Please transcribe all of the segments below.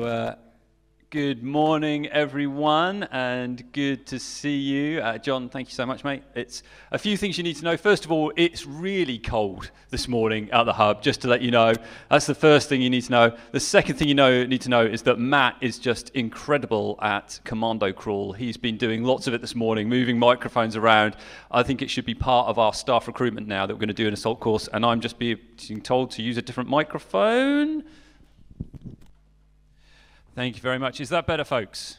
Uh, good morning, everyone, and good to see you. Uh, John, thank you so much, mate. It's a few things you need to know. First of all, it's really cold this morning at the hub, just to let you know. That's the first thing you need to know. The second thing you know, need to know is that Matt is just incredible at commando crawl. He's been doing lots of it this morning, moving microphones around. I think it should be part of our staff recruitment now that we're going to do an assault course, and I'm just being told to use a different microphone. Thank you very much. Is that better, folks?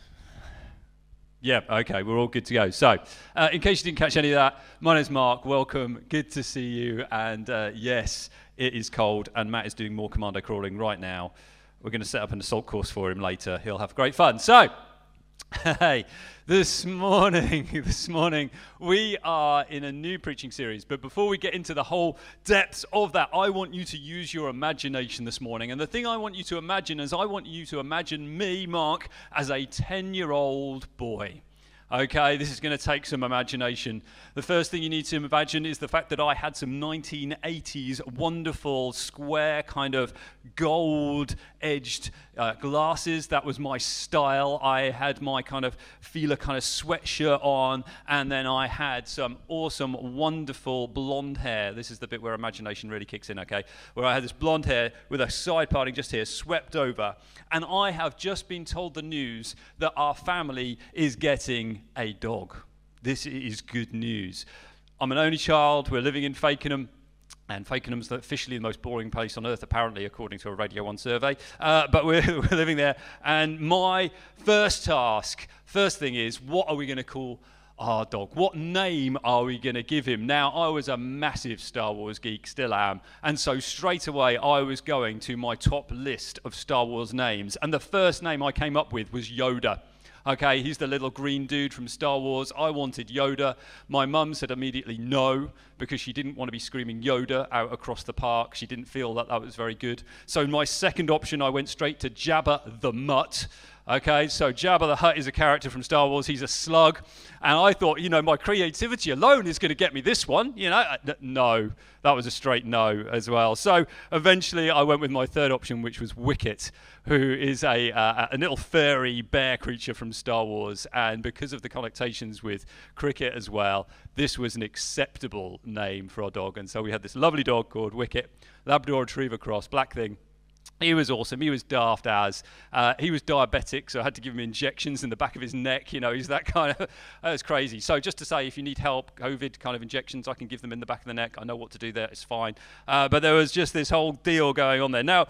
Yeah, okay, we're all good to go. So, uh, in case you didn't catch any of that, my name's Mark. Welcome. Good to see you. And uh, yes, it is cold, and Matt is doing more commando crawling right now. We're going to set up an assault course for him later. He'll have great fun. So, Hey, this morning, this morning, we are in a new preaching series. But before we get into the whole depths of that, I want you to use your imagination this morning. And the thing I want you to imagine is I want you to imagine me, Mark, as a 10 year old boy. Okay, this is going to take some imagination. The first thing you need to imagine is the fact that I had some 1980s wonderful square kind of gold edged uh, glasses. That was my style. I had my kind of Fila kind of sweatshirt on, and then I had some awesome, wonderful blonde hair. This is the bit where imagination really kicks in, okay? Where I had this blonde hair with a side parting just here, swept over. And I have just been told the news that our family is getting a dog. This is good news. I'm an only child. We're living in Fakenham. And Fakenham's officially the most boring place on earth, apparently, according to a Radio 1 survey. Uh, but we're, we're living there. And my first task, first thing is, what are we going to call our dog? What name are we going to give him? Now, I was a massive Star Wars geek, still am. And so straight away, I was going to my top list of Star Wars names. And the first name I came up with was Yoda. Okay, he's the little green dude from Star Wars. I wanted Yoda. My mum said immediately no because she didn't want to be screaming Yoda out across the park. She didn't feel that that was very good. So, my second option, I went straight to Jabba the Mutt. Okay, so Jabba the Hutt is a character from Star Wars. He's a slug. And I thought, you know, my creativity alone is going to get me this one. You know, uh, no, that was a straight no as well. So eventually I went with my third option, which was Wicket, who is a, uh, a little furry bear creature from Star Wars. And because of the connotations with cricket as well, this was an acceptable name for our dog. And so we had this lovely dog called Wicket, Labrador Retriever Cross, black thing. He was awesome. He was daft as. Uh, he was diabetic, so I had to give him injections in the back of his neck. You know, he's that kind of. That's crazy. So just to say, if you need help, COVID kind of injections, I can give them in the back of the neck. I know what to do there. It's fine. Uh, but there was just this whole deal going on there. Now,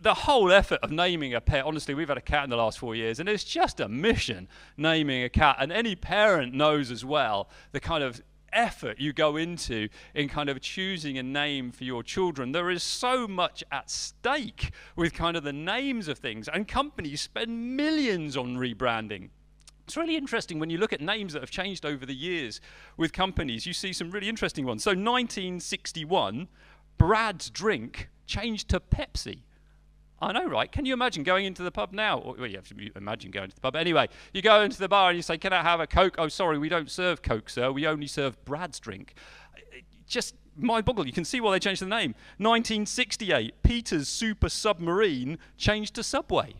the whole effort of naming a pet, honestly, we've had a cat in the last four years, and it's just a mission naming a cat. And any parent knows as well the kind of effort you go into in kind of choosing a name for your children. There is so much at stake with kind of the names of things, and companies spend millions on rebranding. It's really interesting when you look at names that have changed over the years with companies. You see some really interesting ones. So, 1961, Brad's Drink changed to Pepsi. I know, right? Can you imagine going into the pub now? Well, you have to imagine going to the pub. Anyway, you go into the bar and you say, Can I have a Coke? Oh, sorry, we don't serve Coke, sir. We only serve Brad's drink. Just mind boggle. You can see why they changed the name. 1968, Peter's Super Submarine changed to Subway.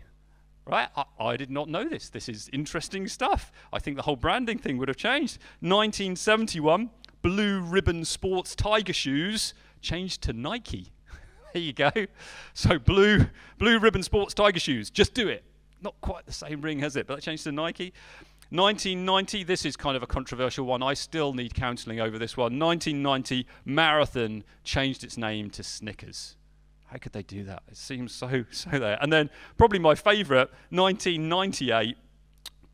Right? I, I did not know this. This is interesting stuff. I think the whole branding thing would have changed. 1971, Blue Ribbon Sports Tiger Shoes changed to Nike. There you go. So blue, blue ribbon sports tiger shoes. Just do it. Not quite the same ring, has it? But that changed to Nike. 1990, this is kind of a controversial one. I still need counselling over this one. 1990, Marathon changed its name to Snickers. How could they do that? It seems so, so there. And then probably my favourite, 1998,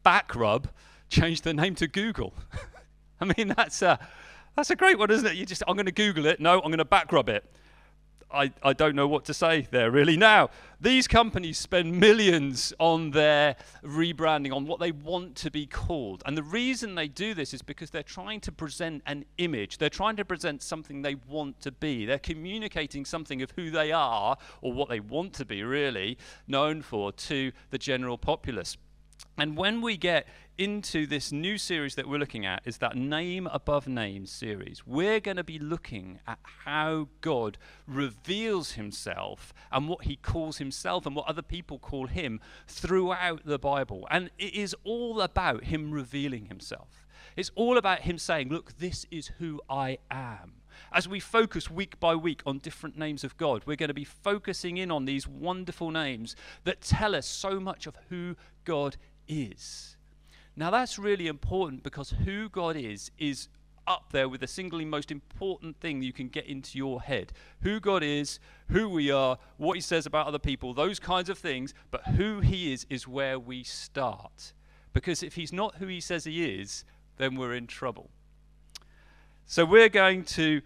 Backrub changed their name to Google. I mean, that's a, that's a great one, isn't it? You just, I'm going to Google it. No, I'm going to backrub it. I, I don't know what to say there really. Now, these companies spend millions on their rebranding, on what they want to be called. And the reason they do this is because they're trying to present an image. They're trying to present something they want to be. They're communicating something of who they are, or what they want to be, really, known for to the general populace. And when we get into this new series that we're looking at is that name above name series. We're going to be looking at how God reveals himself and what he calls himself and what other people call him throughout the Bible. And it is all about him revealing himself. It's all about him saying, Look, this is who I am. As we focus week by week on different names of God, we're going to be focusing in on these wonderful names that tell us so much of who God is. Now, that's really important because who God is is up there with the singly most important thing you can get into your head. Who God is, who we are, what He says about other people, those kinds of things, but who He is is where we start. Because if He's not who He says He is, then we're in trouble. So we're going to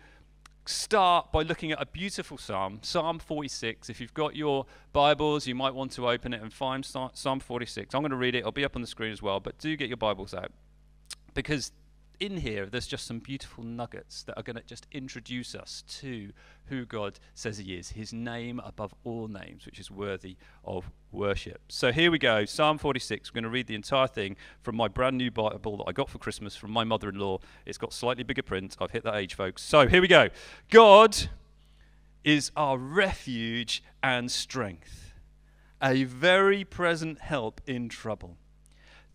start by looking at a beautiful psalm, Psalm 46. If you've got your Bibles, you might want to open it and find Psalm 46. I'm going to read it, it'll be up on the screen as well, but do get your Bibles out because in here, there's just some beautiful nuggets that are going to just introduce us to who God says He is, His name above all names, which is worthy of worship. So here we go Psalm 46. We're going to read the entire thing from my brand new Bible that I got for Christmas from my mother in law. It's got slightly bigger print. I've hit that age, folks. So here we go. God is our refuge and strength, a very present help in trouble.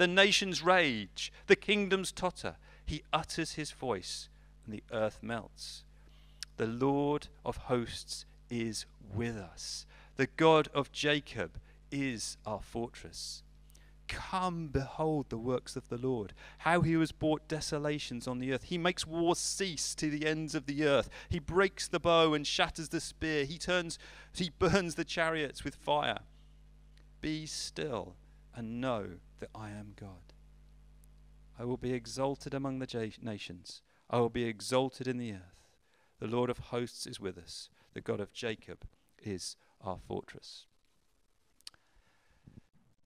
The nations rage, the kingdoms totter. He utters his voice, and the earth melts. The Lord of hosts is with us. The God of Jacob is our fortress. Come, behold the works of the Lord, how he has brought desolations on the earth. He makes war cease to the ends of the earth. He breaks the bow and shatters the spear. He turns, he burns the chariots with fire. Be still and know that I am God. I will be exalted among the nations, I will be exalted in the earth. The Lord of hosts is with us, the God of Jacob is our fortress.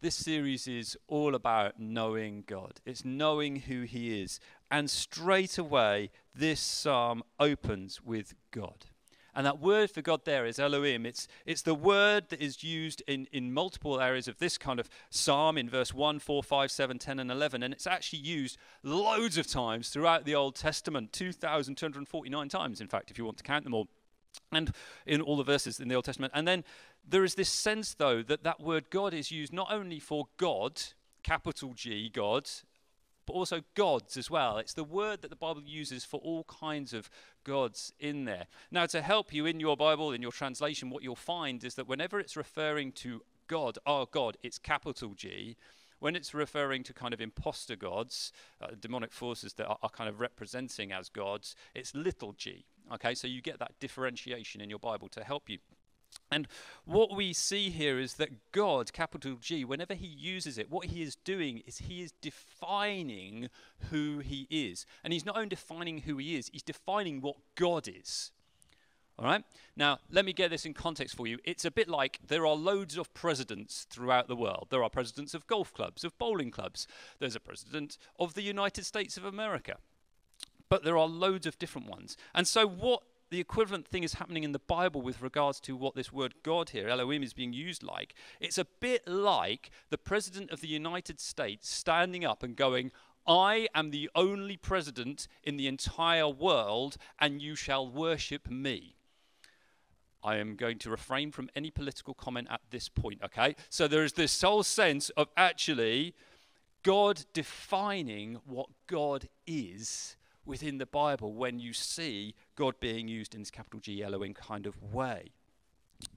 This series is all about knowing God. It's knowing who He is. And straight away, this psalm opens with God. And that word for God there is Elohim. It's, it's the word that is used in, in multiple areas of this kind of psalm in verse 1, 4, 5, 7, 10, and 11. And it's actually used loads of times throughout the Old Testament 2,249 times, in fact, if you want to count them all. And in all the verses in the Old Testament. And then there is this sense, though, that that word God is used not only for God, capital G, God, but also gods as well. It's the word that the Bible uses for all kinds of gods in there. Now, to help you in your Bible, in your translation, what you'll find is that whenever it's referring to God, our God, it's capital G. When it's referring to kind of imposter gods, uh, demonic forces that are, are kind of representing as gods, it's little g. Okay, so you get that differentiation in your Bible to help you and what we see here is that God, capital G, whenever he uses it, what he is doing is he is defining who he is. And he's not only defining who he is, he's defining what God is. All right? Now, let me get this in context for you. It's a bit like there are loads of presidents throughout the world. There are presidents of golf clubs, of bowling clubs. There's a president of the United States of America. But there are loads of different ones. And so, what the equivalent thing is happening in the Bible with regards to what this word God here, Elohim, is being used like. It's a bit like the President of the United States standing up and going, I am the only president in the entire world, and you shall worship me. I am going to refrain from any political comment at this point, okay? So there is this whole sense of actually God defining what God is within the Bible when you see God being used in this capital G Elohim kind of way.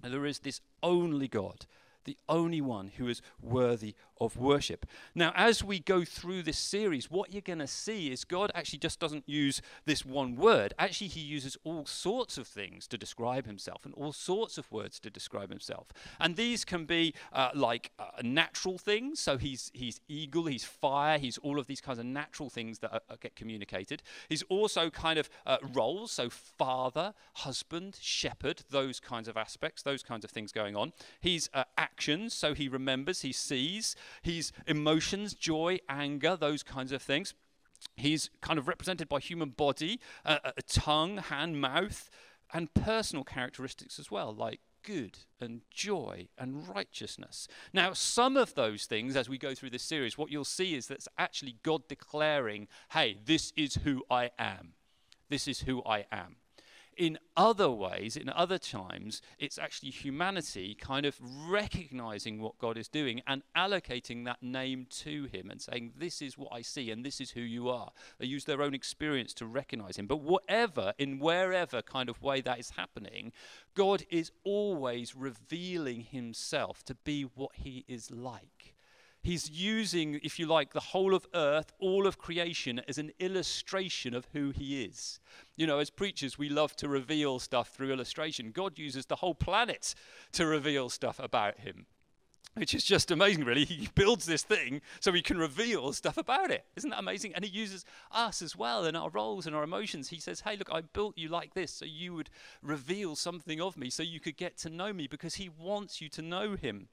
And there is this only God, the only one who is worthy of worship. Now, as we go through this series, what you're going to see is God actually just doesn't use this one word. Actually, He uses all sorts of things to describe Himself and all sorts of words to describe Himself. And these can be uh, like uh, natural things. So He's He's eagle, He's fire, He's all of these kinds of natural things that are, are get communicated. He's also kind of uh, roles, so father, husband, shepherd, those kinds of aspects, those kinds of things going on. He's uh, actions, so He remembers, He sees. his emotions, joy, anger, those kinds of things. He's kind of represented by human body, uh, a tongue, hand, mouth, and personal characteristics as well, like good and joy and righteousness. Now, some of those things, as we go through this series, what you'll see is that's actually God declaring, hey, this is who I am. This is who I am in other ways, in other times, it's actually humanity kind of recognizing what God is doing and allocating that name to Him and saying, This is what I see and this is who you are. They use their own experience to recognize Him. But whatever, in wherever kind of way that is happening, God is always revealing Himself to be what He is like. He's using, if you like, the whole of earth, all of creation, as an illustration of who he is. You know, as preachers, we love to reveal stuff through illustration. God uses the whole planet to reveal stuff about him which is just amazing, really. He builds this thing so he can reveal stuff about it. Isn't that amazing? And he uses us as well in our roles and our emotions. He says, Hey, look, I built you like this so you would reveal something of me, so you could get to know me, because he wants you to know him.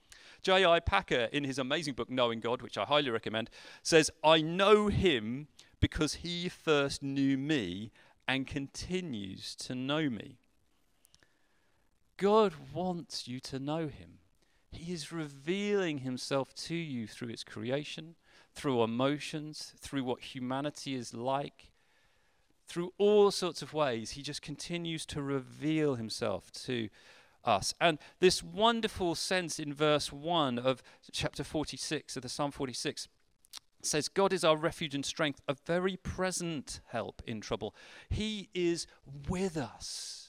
J.I. Packer, in his amazing book, Knowing God, which I highly recommend, says, I know him because he first knew me and continues to know me. God wants you to know him. He is revealing himself to you through its creation, through emotions, through what humanity is like, through all sorts of ways. He just continues to reveal himself to us. And this wonderful sense in verse 1 of chapter 46 of the Psalm 46 says, God is our refuge and strength, a very present help in trouble. He is with us.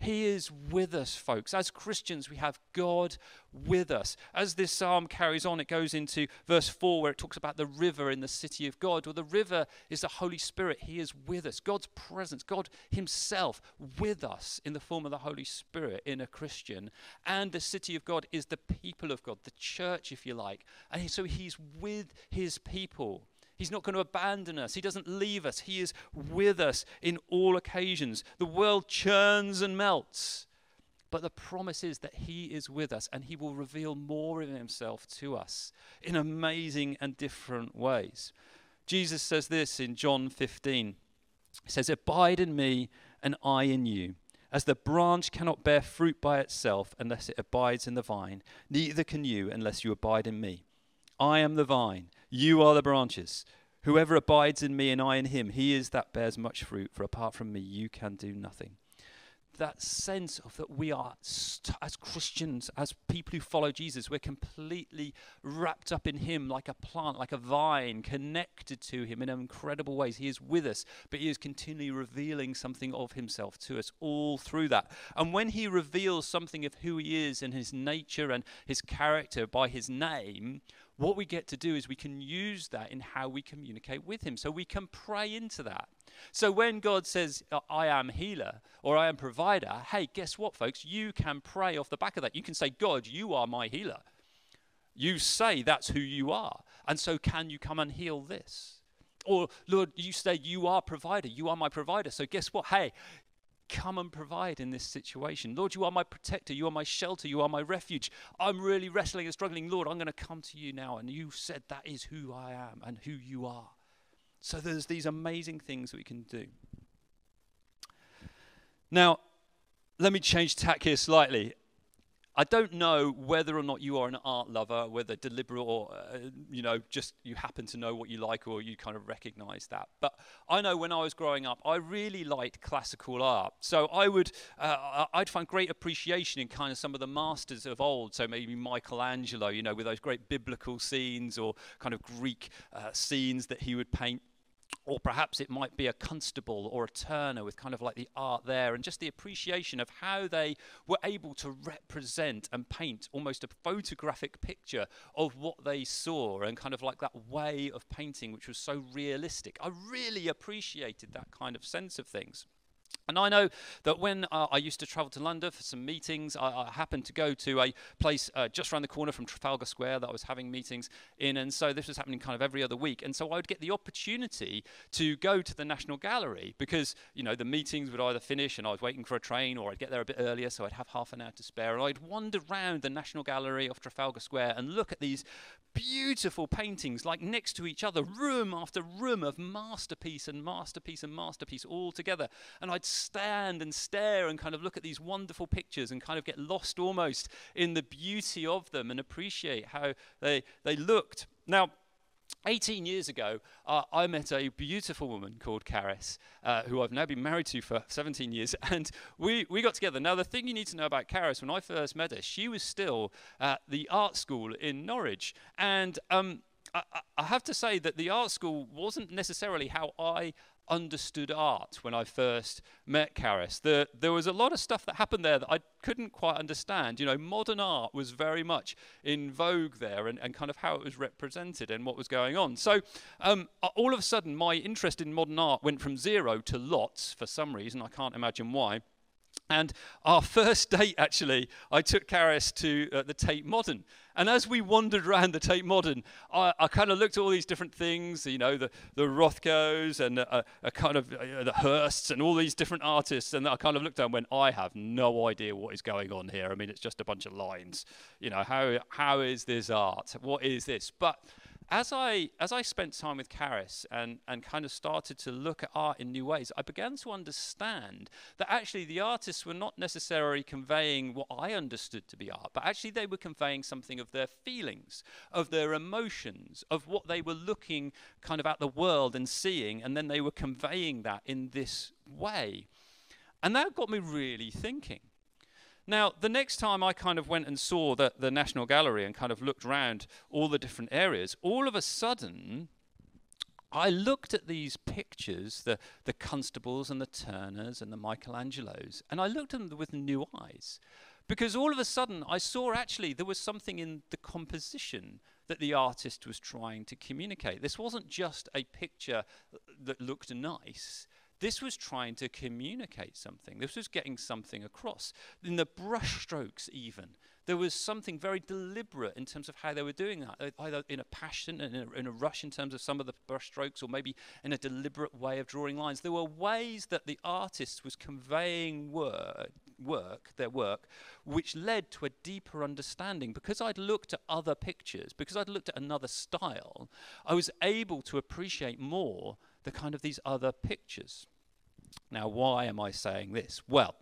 He is with us, folks. As Christians, we have God with us. As this psalm carries on, it goes into verse 4 where it talks about the river in the city of God. Well, the river is the Holy Spirit. He is with us. God's presence, God Himself with us in the form of the Holy Spirit in a Christian. And the city of God is the people of God, the church, if you like. And so He's with His people. He's not going to abandon us. He doesn't leave us. He is with us in all occasions. The world churns and melts. But the promise is that He is with us and He will reveal more of Himself to us in amazing and different ways. Jesus says this in John 15 He says, Abide in me and I in you. As the branch cannot bear fruit by itself unless it abides in the vine, neither can you unless you abide in me. I am the vine, you are the branches. Whoever abides in me and I in him, he is that bears much fruit, for apart from me, you can do nothing. That sense of that we are, st- as Christians, as people who follow Jesus, we're completely wrapped up in Him like a plant, like a vine, connected to Him in incredible ways. He is with us, but He is continually revealing something of Himself to us all through that. And when He reveals something of who He is and His nature and His character by His name, what we get to do is we can use that in how we communicate with Him. So we can pray into that. So when God says, I am healer or I am provider, hey, guess what, folks? You can pray off the back of that. You can say, God, you are my healer. You say that's who you are. And so can you come and heal this? Or, Lord, you say you are provider. You are my provider. So guess what? Hey, come and provide in this situation. Lord, you are my protector. You are my shelter. You are my refuge. I'm really wrestling and struggling. Lord, I'm going to come to you now. And you said that is who I am and who you are. So there's these amazing things we can do. Now, let me change tack here slightly. I don't know whether or not you are an art lover, whether deliberate or, uh, you know, just you happen to know what you like or you kind of recognize that. But I know when I was growing up, I really liked classical art. So I would, uh, I'd find great appreciation in kind of some of the masters of old. So maybe Michelangelo, you know, with those great biblical scenes or kind of Greek uh, scenes that he would paint or perhaps it might be a constable or a turner with kind of like the art there and just the appreciation of how they were able to represent and paint almost a photographic picture of what they saw and kind of like that way of painting which was so realistic. I really appreciated that kind of sense of things. And I know that when uh, I used to travel to London for some meetings, I, I happened to go to a place uh, just around the corner from Trafalgar Square that I was having meetings in. And so this was happening kind of every other week. And so I would get the opportunity to go to the National Gallery because, you know, the meetings would either finish and I was waiting for a train or I'd get there a bit earlier, so I'd have half an hour to spare. And I'd wander around the National Gallery of Trafalgar Square and look at these beautiful paintings, like next to each other, room after room of masterpiece and masterpiece and masterpiece all together. And I'd stand and stare and kind of look at these wonderful pictures and kind of get lost almost in the beauty of them and appreciate how they, they looked. Now, 18 years ago, uh, I met a beautiful woman called Caris, uh, who I've now been married to for 17 years, and we, we got together. Now, the thing you need to know about Caris, when I first met her, she was still at the art school in Norwich, and um, I, I have to say that the art school wasn't necessarily how I understood art when I first met Caris. The, there was a lot of stuff that happened there that I couldn't quite understand. You know, modern art was very much in vogue there and, and kind of how it was represented and what was going on. So um, all of a sudden, my interest in modern art went from zero to lots for some reason. I can't imagine why. And our first date, actually, I took Caris to uh, the Tate Modern. And as we wandered around the Tate Modern, I, I kind of looked at all these different things, you know, the, the Rothkos and a, a kind of uh, the Hirsts and all these different artists. And I kind of looked at and went, I have no idea what is going on here. I mean, it's just a bunch of lines. You know, how, how is this art? What is this? But as I as I spent time with Caris and and kind of started to look at art in new ways, I began to understand that actually the artists were not necessarily conveying what I understood to be art, but actually they were conveying something of their feelings, of their emotions, of what they were looking kind of at the world and seeing, and then they were conveying that in this way. And that got me really thinking. Now, the next time I kind of went and saw the, the National Gallery and kind of looked around all the different areas, all of a sudden, I looked at these pictures, the, the Constables and the Turners and the Michelangelos, and I looked at them with new eyes. Because all of a sudden, I saw actually there was something in the composition that the artist was trying to communicate. This wasn't just a picture that looked nice, this was trying to communicate something. This was getting something across. In the brushstrokes, even, there was something very deliberate in terms of how they were doing that, uh, either in a passion and in a, in a rush in terms of some of the brushstrokes, or maybe in a deliberate way of drawing lines. There were ways that the artist was conveying word, work, their work, which led to a deeper understanding. Because I'd looked at other pictures, because I'd looked at another style, I was able to appreciate more the kind of these other pictures. Now, why am I saying this? Well,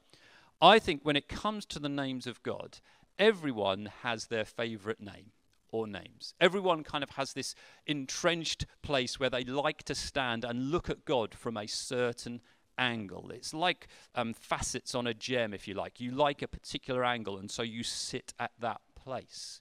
I think when it comes to the names of God, everyone has their favorite name or names. Everyone kind of has this entrenched place where they like to stand and look at God from a certain angle. It's like um, facets on a gem, if you like. You like a particular angle, and so you sit at that place.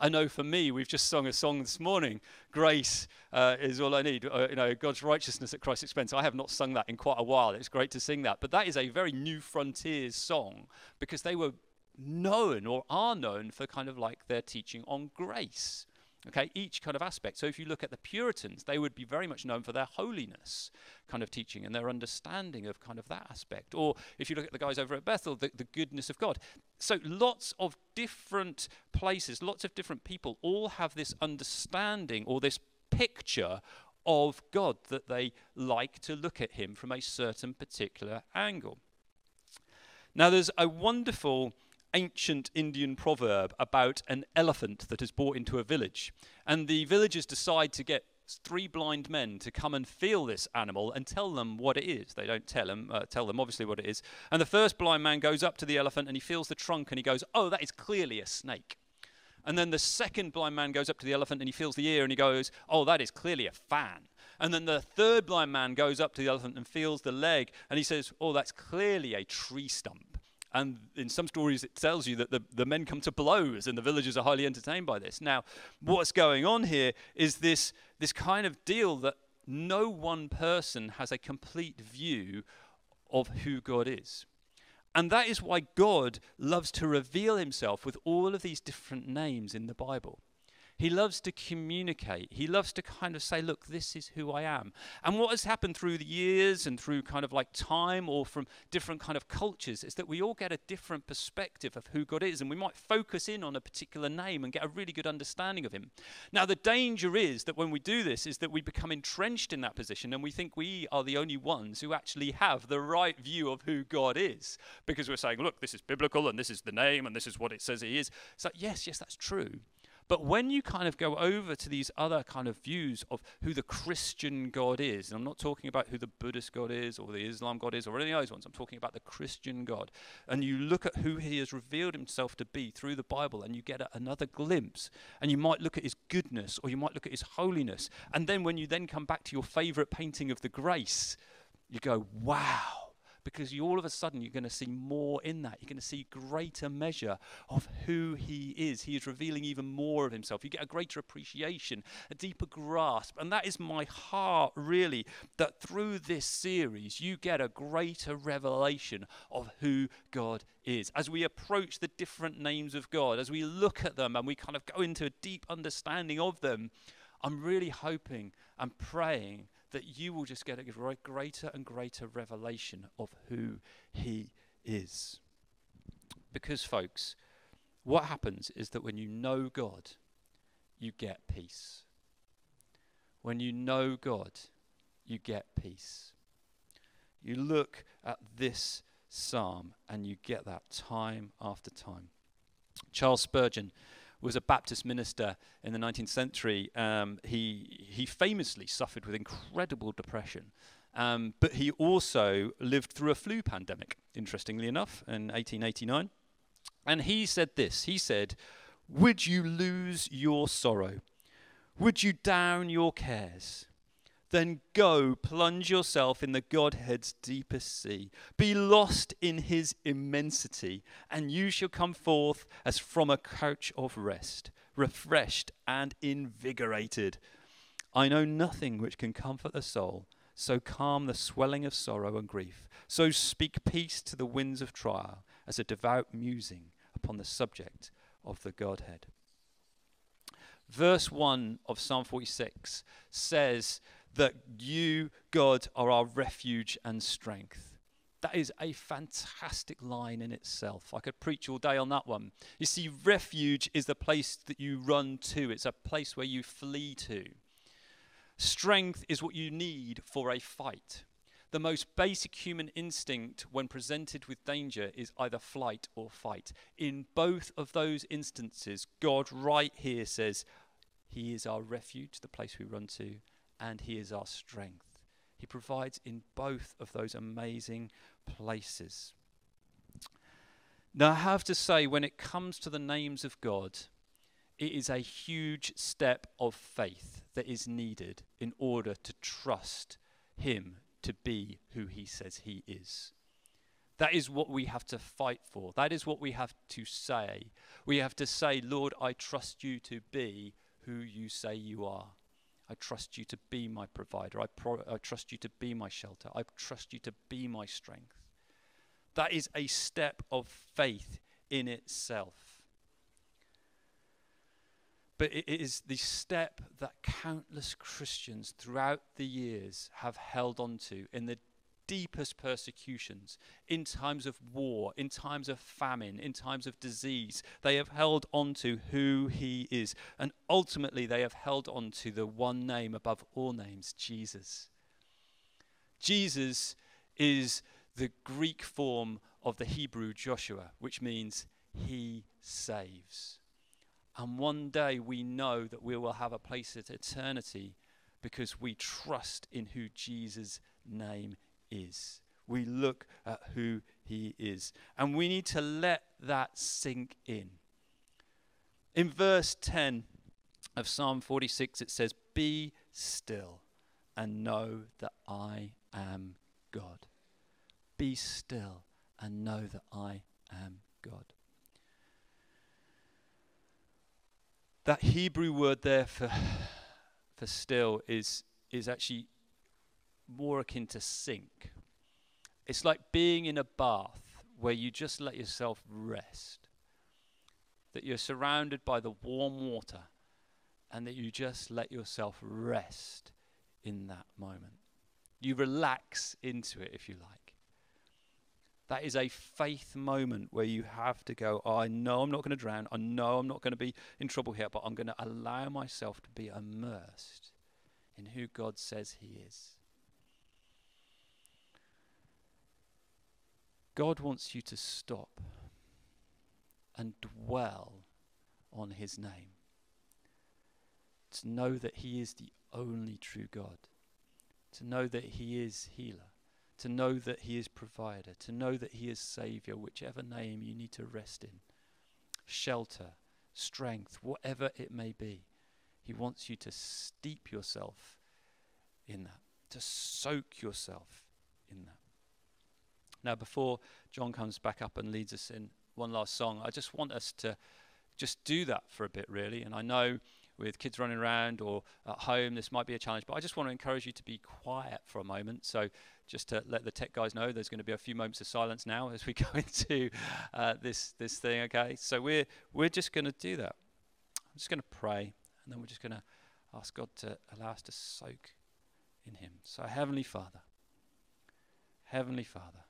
I know for me, we've just sung a song this morning. Grace uh, is all I need. Uh, you know, God's righteousness at Christ's expense. I have not sung that in quite a while. It's great to sing that. But that is a very new frontiers song because they were known or are known for kind of like their teaching on grace. Okay, each kind of aspect. So if you look at the Puritans, they would be very much known for their holiness kind of teaching and their understanding of kind of that aspect. Or if you look at the guys over at Bethel, the, the goodness of God. So lots of different places, lots of different people all have this understanding or this picture of God that they like to look at him from a certain particular angle. Now, there's a wonderful ancient Indian proverb about an elephant that is brought into a village. And the villagers decide to get three blind men to come and feel this animal and tell them what it is. They don't tell them, uh, tell them obviously what it is. And the first blind man goes up to the elephant and he feels the trunk and he goes, "Oh, that is clearly a snake." And then the second blind man goes up to the elephant and he feels the ear and he goes, "Oh, that is clearly a fan." And then the third blind man goes up to the elephant and feels the leg and he says, "Oh, that's clearly a tree stump." And in some stories, it tells you that the, the men come to blows and the villagers are highly entertained by this. Now, what's going on here is this, this kind of deal that no one person has a complete view of who God is. And that is why God loves to reveal himself with all of these different names in the Bible. He loves to communicate. He loves to kind of say, look, this is who I am. And what has happened through the years and through kind of like time or from different kind of cultures is that we all get a different perspective of who God is. And we might focus in on a particular name and get a really good understanding of him. Now, the danger is that when we do this is that we become entrenched in that position and we think we are the only ones who actually have the right view of who God is. Because we're saying, look, this is biblical and this is the name and this is what it says he is. So, yes, yes, that's true. But when you kind of go over to these other kind of views of who the Christian God is, and I'm not talking about who the Buddhist God is or the Islam God is or any of those ones, I'm talking about the Christian God, and you look at who he has revealed himself to be through the Bible, and you get another glimpse, and you might look at his goodness or you might look at his holiness, and then when you then come back to your favorite painting of the grace, you go, wow because you all of a sudden you're going to see more in that. You're going to see greater measure of who he is. He is revealing even more of himself. You get a greater appreciation, a deeper grasp. And that is my heart, really, that through this series you get a greater revelation of who God is. As we approach the different names of God, as we look at them and we kind of go into a deep understanding of them, I'm really hoping and praying that you will just get a greater and greater revelation of who He is. Because, folks, what happens is that when you know God, you get peace. When you know God, you get peace. You look at this psalm and you get that time after time. Charles Spurgeon was a Baptist minister in the 19th century. Um, he, he famously suffered with incredible depression. Um, but he also lived through a flu pandemic, interestingly enough, in 1889. And he said this He said, Would you lose your sorrow? Would you down your cares? Then go plunge yourself in the Godhead's deepest sea. Be lost in his immensity, and you shall come forth as from a couch of rest, refreshed and invigorated. I know nothing which can comfort the soul, so calm the swelling of sorrow and grief, so speak peace to the winds of trial, as a devout musing upon the subject of the Godhead. Verse 1 of Psalm 46 says, that you, God, are our refuge and strength. That is a fantastic line in itself. I could preach all day on that one. You see, refuge is the place that you run to, it's a place where you flee to. Strength is what you need for a fight. The most basic human instinct when presented with danger is either flight or fight. In both of those instances, God right here says, He is our refuge, the place we run to, and He is our strength. He provides in both of those amazing places. Now, I have to say, when it comes to the names of God, it is a huge step of faith that is needed in order to trust Him to be who He says He is. That is what we have to fight for. That is what we have to say. We have to say, Lord, I trust you to be who you say you are. I trust you to be my provider. I, pro- I trust you to be my shelter. I trust you to be my strength. That is a step of faith in itself. But it is the step that countless Christians throughout the years have held on to in the deepest persecutions, in times of war, in times of famine, in times of disease. They have held on to who He is. And ultimately, they have held on to the one name above all names Jesus. Jesus is the Greek form of the Hebrew Joshua, which means He saves. And one day we know that we will have a place at eternity because we trust in who Jesus' name is. We look at who he is. And we need to let that sink in. In verse 10 of Psalm 46, it says, Be still and know that I am God. Be still and know that I am God. That Hebrew word there for, for still is, is actually more akin to sink. It's like being in a bath where you just let yourself rest. That you're surrounded by the warm water and that you just let yourself rest in that moment. You relax into it, if you like. That is a faith moment where you have to go, oh, I know I'm not going to drown. I know I'm not going to be in trouble here, but I'm going to allow myself to be immersed in who God says He is. God wants you to stop and dwell on His name. To know that He is the only true God. To know that He is healer to know that He is provider, to know that He is Savior, whichever name you need to rest in, shelter, strength, whatever it may be. He wants you to steep yourself in that, to soak yourself in that. Now, before John comes back up and leads us in one last song, I just want us to just do that for a bit, really. And I know with kids running around or at home, this might be a challenge, but I just want to encourage you to be quiet for a moment. So just to let the tech guys know, there's going to be a few moments of silence now as we go into uh, this this thing. Okay, so we're we're just going to do that. I'm just going to pray, and then we're just going to ask God to allow us to soak in Him. So, Heavenly Father, Heavenly Father,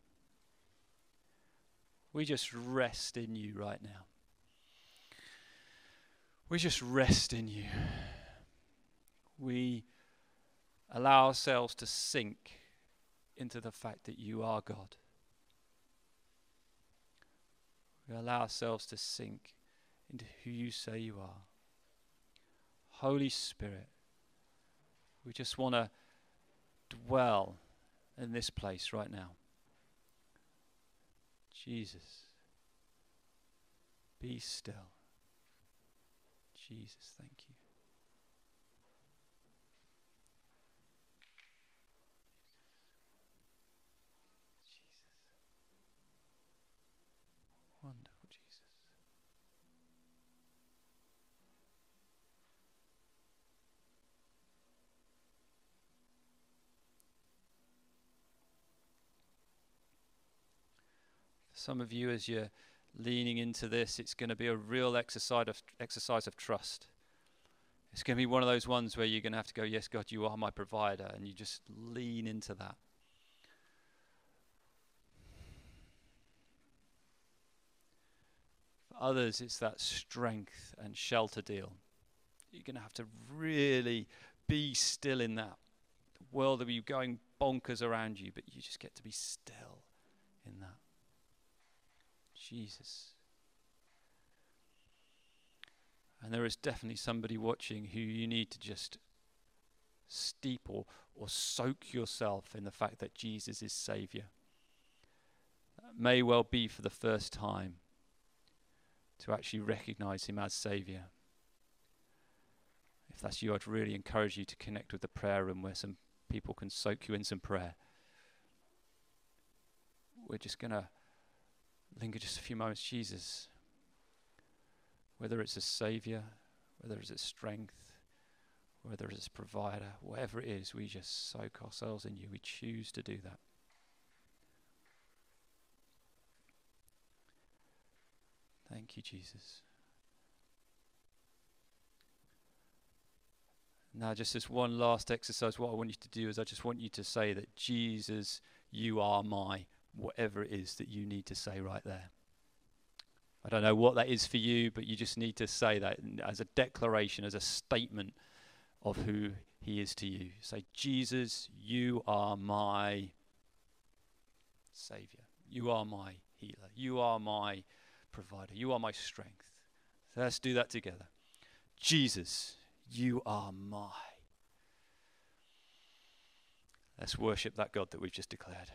we just rest in You right now. We just rest in You. We allow ourselves to sink into the fact that you are God. We allow ourselves to sink into who you say you are. Holy Spirit, we just want to dwell in this place right now. Jesus, be still. Jesus, thank you. Some of you, as you're leaning into this, it's going to be a real exercise of, exercise of trust. It's going to be one of those ones where you're going to have to go, Yes, God, you are my provider, and you just lean into that. For others, it's that strength and shelter deal. You're going to have to really be still in that. World will be going bonkers around you, but you just get to be still in that. Jesus. And there is definitely somebody watching who you need to just steep or, or soak yourself in the fact that Jesus is Savior. That may well be for the first time to actually recognize Him as Savior. If that's you, I'd really encourage you to connect with the prayer room where some people can soak you in some prayer. We're just going to linger just a few moments. Jesus, whether it's a savior, whether it's a strength, whether it's a provider, whatever it is, we just soak ourselves in you. We choose to do that. Thank you, Jesus. Now, just this one last exercise, what I want you to do is I just want you to say that Jesus, you are my whatever it is that you need to say right there. I don't know what that is for you, but you just need to say that as a declaration, as a statement of who He is to you. Say, Jesus, you are my Savior. You are my healer. You are my provider. You are my strength. So let's do that together. Jesus, you are my. Let's worship that God that we've just declared.